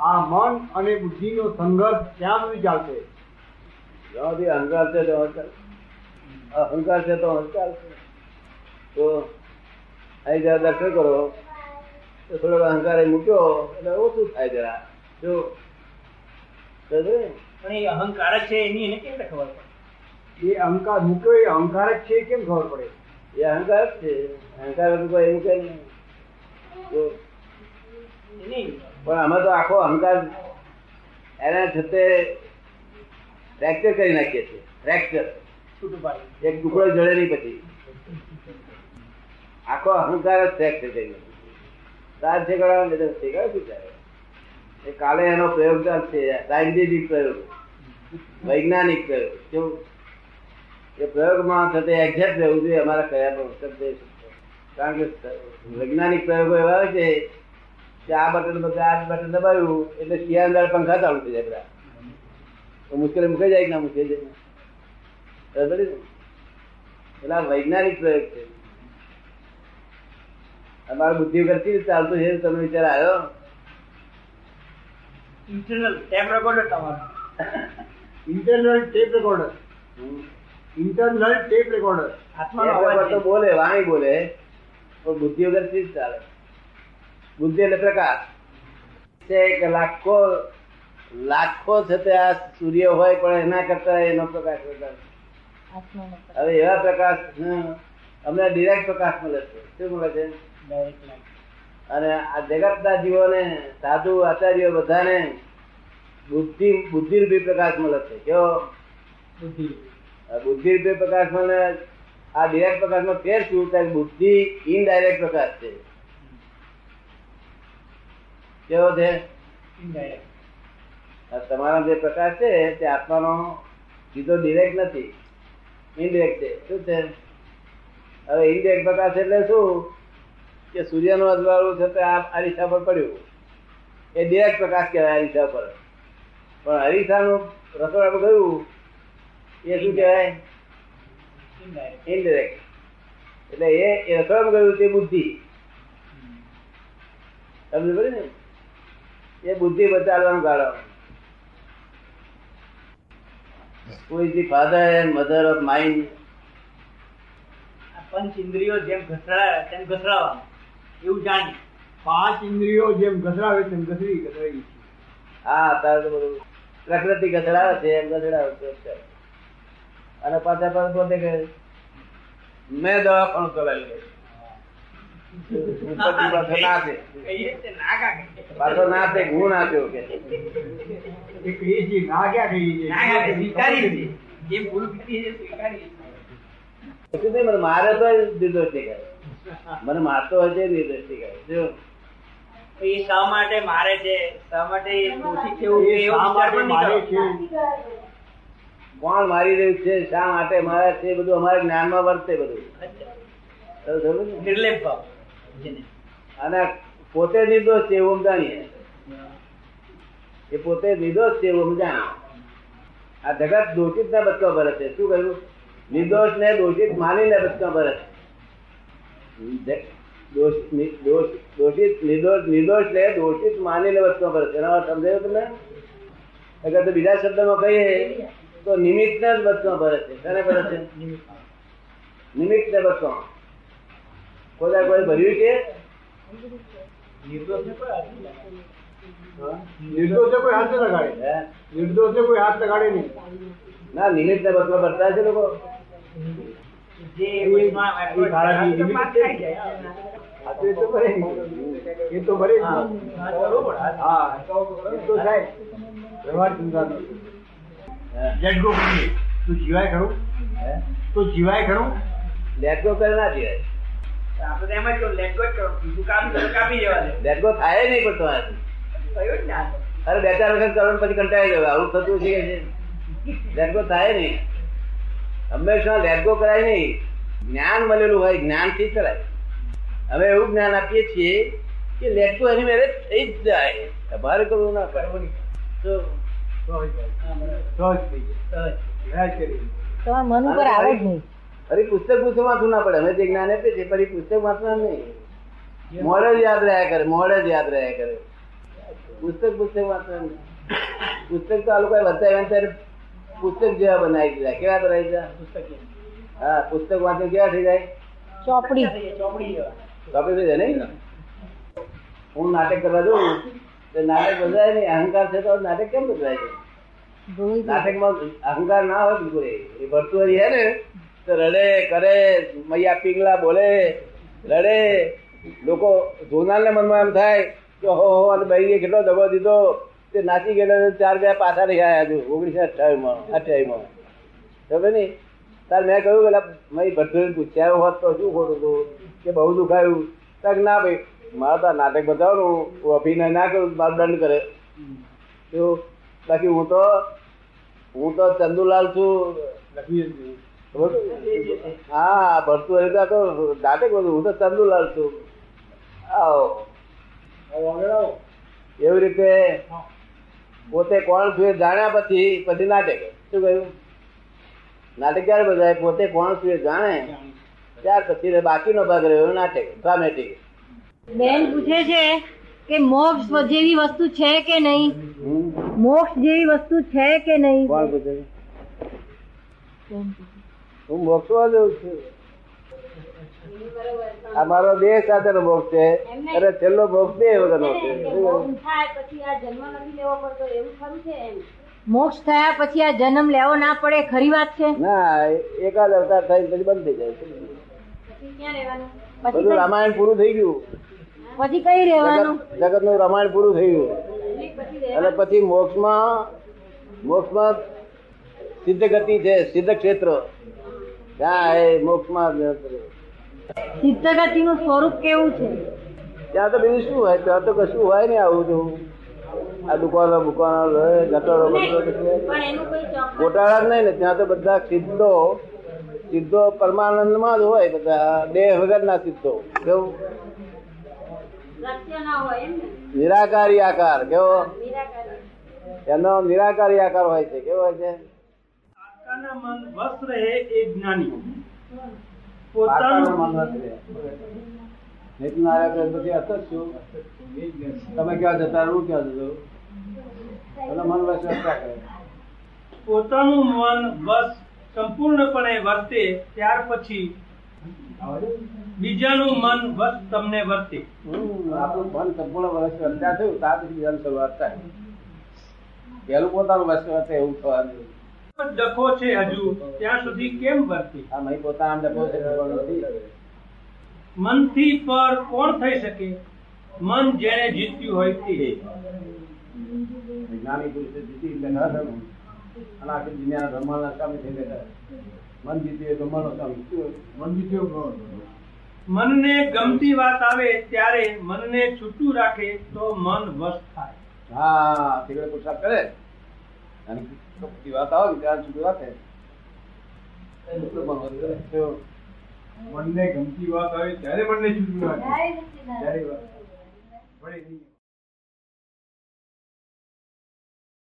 આ મન અને બુદ્ધિનો સંઘર્ષ ક્યાં સુધી ચાલશે? અહંકાર છે તો અહંકાર. અહંકાર છે તો અહંકાર છે. તો અહીં જરા દર્શન કરો. તો થોડોક અહંકાર મૂક્યો એટલે ઓછું થાય જરા. જો ને? પણ એ અહંકાર જ છે એની એને કેવી ખબર પડે? એ અહંકાર મૂક્યો એ અહંકાર જ છે કેમ ખબર પડે? એ અહંકાર જ છે. અહંકાર કોઈ એવું કઈ નહીં. તો નહીં પણ અમે તો આખો અહંકાર એના છતે ફ્રેક્ચર કરી નાખીએ છીએ. ફ્રેક્ચર એક ટુકડો જડે નહીં પછી. આખો અહંકાર જ ફ્રેક્ચર કરી નાખીએ તાર છે ગળા ને શીખવાય શું થાય એ કાલે એનો પ્રયોગ છે. સાયન્ટિફિક પ્રયોગ. વૈજ્ઞાનિક પ્રયોગ. કેવું એ પ્રયોગમાં થતે એક્ઝેક્ટ રહેવું જોઈએ. અમારા કયા પણ કારણ કે વૈજ્ઞાનિક પ્રયોગો એવા છે આ બટન બધા આ બટન દબાવ્યું એટલે શિયાળ પંખા ચાલુ થઈ જાય બધા. તો મુશ્કેલી મૂકાઈ જાય કે ના મૂકી જાય? એટલે આ વૈજ્ઞાનિક પ્રયોગ છે. અમારા બુદ્ધિ કરતી રીતે ચાલતું છે તમે વિચાર આવ્યો? ઇન્ટરનલ ટેપ રેકોર્ડર તમારો. Internal tape recorder internal tape recorder તો બોલે વાણી બોલે પણ બુદ્ધિ વગરથી જ ચાલે? બુદ્ધિ એટલે પ્રકાશ. છે કે લાખો લાખો છે તે આ સૂર્ય હોય પણ એના કરતા એનો પ્રકાશ વધારે. હવે એવા પ્રકાશ અમને ડિરેક્ટ પ્રકાશ મળે છે. શું મળે છે? અને આ જગતના જીવોને સાધુ આચાર્ય બધાને બુદ્ધિ બુદ્ધિરૂપી પ્રકાશ મળે છે. કેવો? બુદ્ધિ આ બુદ્ધિરૂપી પ્રકાશ મળે આ ડિરેક્ટ પ્રકાશમાં ફેર શું થાય? બુદ્ધિ ઇનડાયરેક્ટ પ્રકાશ છે. કેવો છે? તમારો જે પ્રકાશ છે તે આત્માનો સીધો ડિરેક્ટ નથી ઇનડિરેક્ટ છે. શું છે? હવે ઇનડિરેક્ટ પ્રકાશ એટલે શું? કે સૂર્યનું અજવાળું છે તે આ અરીસા પર પડ્યું. એ ડિરેક્ટ પ્રકાશ કહેવાય અરીસા પર. પણ અરીસાનું રસોડામાં ગયું એ શું કહેવાય? ઇનડિરેક્ટ એટલે એ એ રસોડામાં ગયું તે બુદ્ધિ. સમજ પડી ને? એ બુદ્ધિ બચાવવાનું ગાળો. કોઈ the father and mother of mind? પંચ ઇન્દ્રિયો જેમ ઘસડા તેમ ઘસડાવવાનું. એવું જાણી. પાંચ ઇન્દ્રિયો જેમ ઘસડાવે તેમ ઘસડી ઘસડાવી હા અત્યારે તો બધું પ્રકૃતિ ગધડાવે છે એમ ગધડાવે છે. અને પાછા પાછા પોતે કે મેં દવાખાનું ચલાવી પાછો ના તે પાછો ના છે. ગુણ આપ્યો કે મને મારે તો નિર્દોષી કરે મને મારતો હશે નિર્દોષી કરે જો. એ શા માટે મારે છે? શા માટે દોષી છે એવું પણ નહીં કોણ મારી રહ્યું છે? શા માટે મારે છે? એ બધું અમારા જ્ઞાનમાં વર્તે બધું. નિર્લેપ ભાવ. અને પોતે નિર્દોષ છે એવું અમે જાણીએ એ પોતે નિર્દોષ છે એવું અમે જાણીએ આ જગત દોષિત ના બચકા ભરે છે. શું કહ્યું? નિર્દોષ ને દોષિત માનીને બચકા ભરે છે. જ- દોષ- નિ- દોષ- દોષિત નિર્દોષ નિર્દોષ ને દોષિત માનીને બચકા ભરે છે. એનો અર્થ સમજાયો તમને? અગર તો બીજા શબ્દમાં કહીએ તો નિમિત્ત જ બચકા ભરે છે. શાને ભરે છે? નિમિત્ત ને બચકા કોઈ કોઈ ભર્યું છે નિર્દોષને કોઈ હાથ નહીં લગાડે. નિર્દોષે કોઈ હાથ ન લગાડે હે? નિર્દોષે કોઈ હાથ લગાડે નહીં ના નિમિત્ત ને બચકા ભરતા છે લોકો જે એ- વચમાં એ effort કાળાની કરે, તો નિમિત્ત માફ છે. થઈ જાય. આ તો એ તો ભરે નહીં. એ તો ભરે જ હા, નહીં. હા, બરોબર. હા એ તો થાય વ્યવહાર સંસારનો. હે? Let go કરીએ. તો જીવાય ખરું હે? તો જીવાય ખરું Let go કરે ના જીવાય. આપણે એમ જ કહ્યું, let go કરો. બીજું કાપી કાપી જવા દે. Let go થાય નહીં પણ તમારાથી. જ ને અરે બે ચાર વખત કરો પછી કંટાળી જવાય આવું થતું છે go થાય નહીં. હંમેશા લેટગો કરાય નહીં. જ્ઞાન મળેલું હોય જ્ઞાનથી કરાય. હવે એવું જ્ઞાન આપીએ છીએ કે લેટગો એની મેરેજ થઈ જ જાય. તમારે કરવું ના પડે. તો સહજ થઈ જાય. સહજ. વ્યાજ તમારા મન ઉપર આવે જ નહીં. ફરી પુસ્તક પુસ્તક વાંચવું ના પડે. અમે જે જ્ઞાન આપીએ છીએ ફરી પુસ્તક વાંચવાનું નહીં. મોડે જ યાદ રહ્યા કરે મોડે જ યાદ રહ્યા કરે. પુસ્તક પુસ્તક વાંચવાનું પુસ્તક તો આ લોકોએ વંચાવ્યા ત્યારે પુસ્તક જેવા બનાવી દીધા. કેવા બનાવી દીધા પુસ્તક હા પુસ્તક વાંચે કેવા થઈ જાય? ચોપડી. ચોપડી જેવા. ચોપડી થઈ જાય નહીં? હું નાટક કરવા જઉં. તો નાટક બધાય નહીં. અહંકાર છે તો નાટક કેમ બદલાય છે? નાટકમાં અહંકાર ના હોય બિલકુલ એ ભરતું ભરતુઆરી હે ને. રડે, કરે, મૈયા પિંગલા બોલે, રડે. લોકો જોનારને મનમાં એમ થાય કે, હો હો, અને બૈરીએ કેટલો દગો દીધો. તે નાચી ગયેલો ચાર બે પાછા રહી આવ્યા હજુ, ઓગણીસો અઠ્યાવીસમાં અઠ્યાવીસમાં. ખબર નહીં? તાર મેં કહ્યું કે મેં ભટ્ટોને પૂછ્યા હોત તો શું ખોટું હતું? કે બહુ દુખાયું? તક ના ભાઈ, મારા તો નાટક બતાવવાનું, હું અભિનય ના કરું મારો દંડ કરે. તો બાકી હું તો હું તો ચંદુલાલ છું. હા ભરતું હોય તો દાટે બધું હું તો ચંદુલાલ છું. આવો. એવી રીતે પોતે કોણ છું જાણ્યા પછી પછી નાટક શું કહ્યું? નાટક ક્યારે બધાય પોતે કોણ છું જાણે? ત્યાર પછી બાકીનો ભાગ રહ્યો નાટક ડ્રામેટિક. બેન પૂછે છે કે મોક્ષ જેવી વસ્તુ છે કે નહીં? મોક્ષ જેવી વસ્તુ છે કે નહીં? કોણ પૂછે છે? હું મોક્ષમાં જઉં છું. આ મારો દેહ સાથેનો ભોગ છે. અરે છેલ્લો ભોગ દેહ વગરનો છે. મોક્ષ થયા પછી આ જન્મ લેવો ના પડે ખરી વાત છે? ના એકાદ અવતાર થઈ પછી બંધ થઈ જાય. પછી બધું રામાયણ પૂરું થઈ ગયું. પછી કઈ રહેવાનું? જગતનું રામાયણ પૂરું થઈ ગયું. અને પછી મોક્ષમાં મોક્ષમાં સિદ્ધ ગતિ છે સિદ્ધ ક્ષેત્ર. ત્યાં એ મોક્ષમાં નું સ્વરૂપ કેવું છે? ત્યાં તો બીજું શું હોય? ત્યાં તો કશું હોય ને આવું તો. આ દુકાનો બુકાનો ગટરો. ગોટાળા નહીં ને ત્યાં તો બધા સિદ્ધો સિદ્ધો પરમાનંદમાં જ હોય બધા. દેહ વગરના સિદ્ધો. કેવું? નિરાકારી આકાર કેવો? એનો નિરાકારી આકાર હોય છે. કેવો હોય છે? આત્માના મન વસ રહે એ જ્ઞાની. પોતાનું મન તમે ક્યાં જતા હું ક્યાં જતો વશ પોતાનું મન સંપૂર્ણપણે વર્તે ત્યાર પછી બીજાનું મન વશ તમને વર્તે. આપણું મન સંપૂર્ણ વર્ષ વર્ત્યા થયું ત્યાં પછી બીજાની શરૂઆત થાય. પહેલું પોતાનું વર્ષ વર્તે એવું થવાનું. ડખો છે હજુ. ત્યાં સુધી કેમ વર્તે? આ પોતાના ડખો છે મનથી પર કોણ થઈ શકે? મન જેણે જીત્યું હોય તે. જ્ઞાની પુરુષે જીતી એટલે ન થયું અને આખી દુનિયાના બ્રહ્માંડના સ્વામી થઈ ગયા મન જીત્યું બ્રહ્માંડનો સ્વામી મન જીત્યો મનને ગમતી વાત આવે ત્યારે મનને છૂટું રાખે તો મન વશ થાય. હા તીવ્ર પુરસાદ કરે? અને કપટી વાત આવે ને ત્યારે છૂટું રાખે? મનને ગમતી વાત આવે ત્યારે મનને જુદું રાખે ત્યારે વાત. વળે નહીં.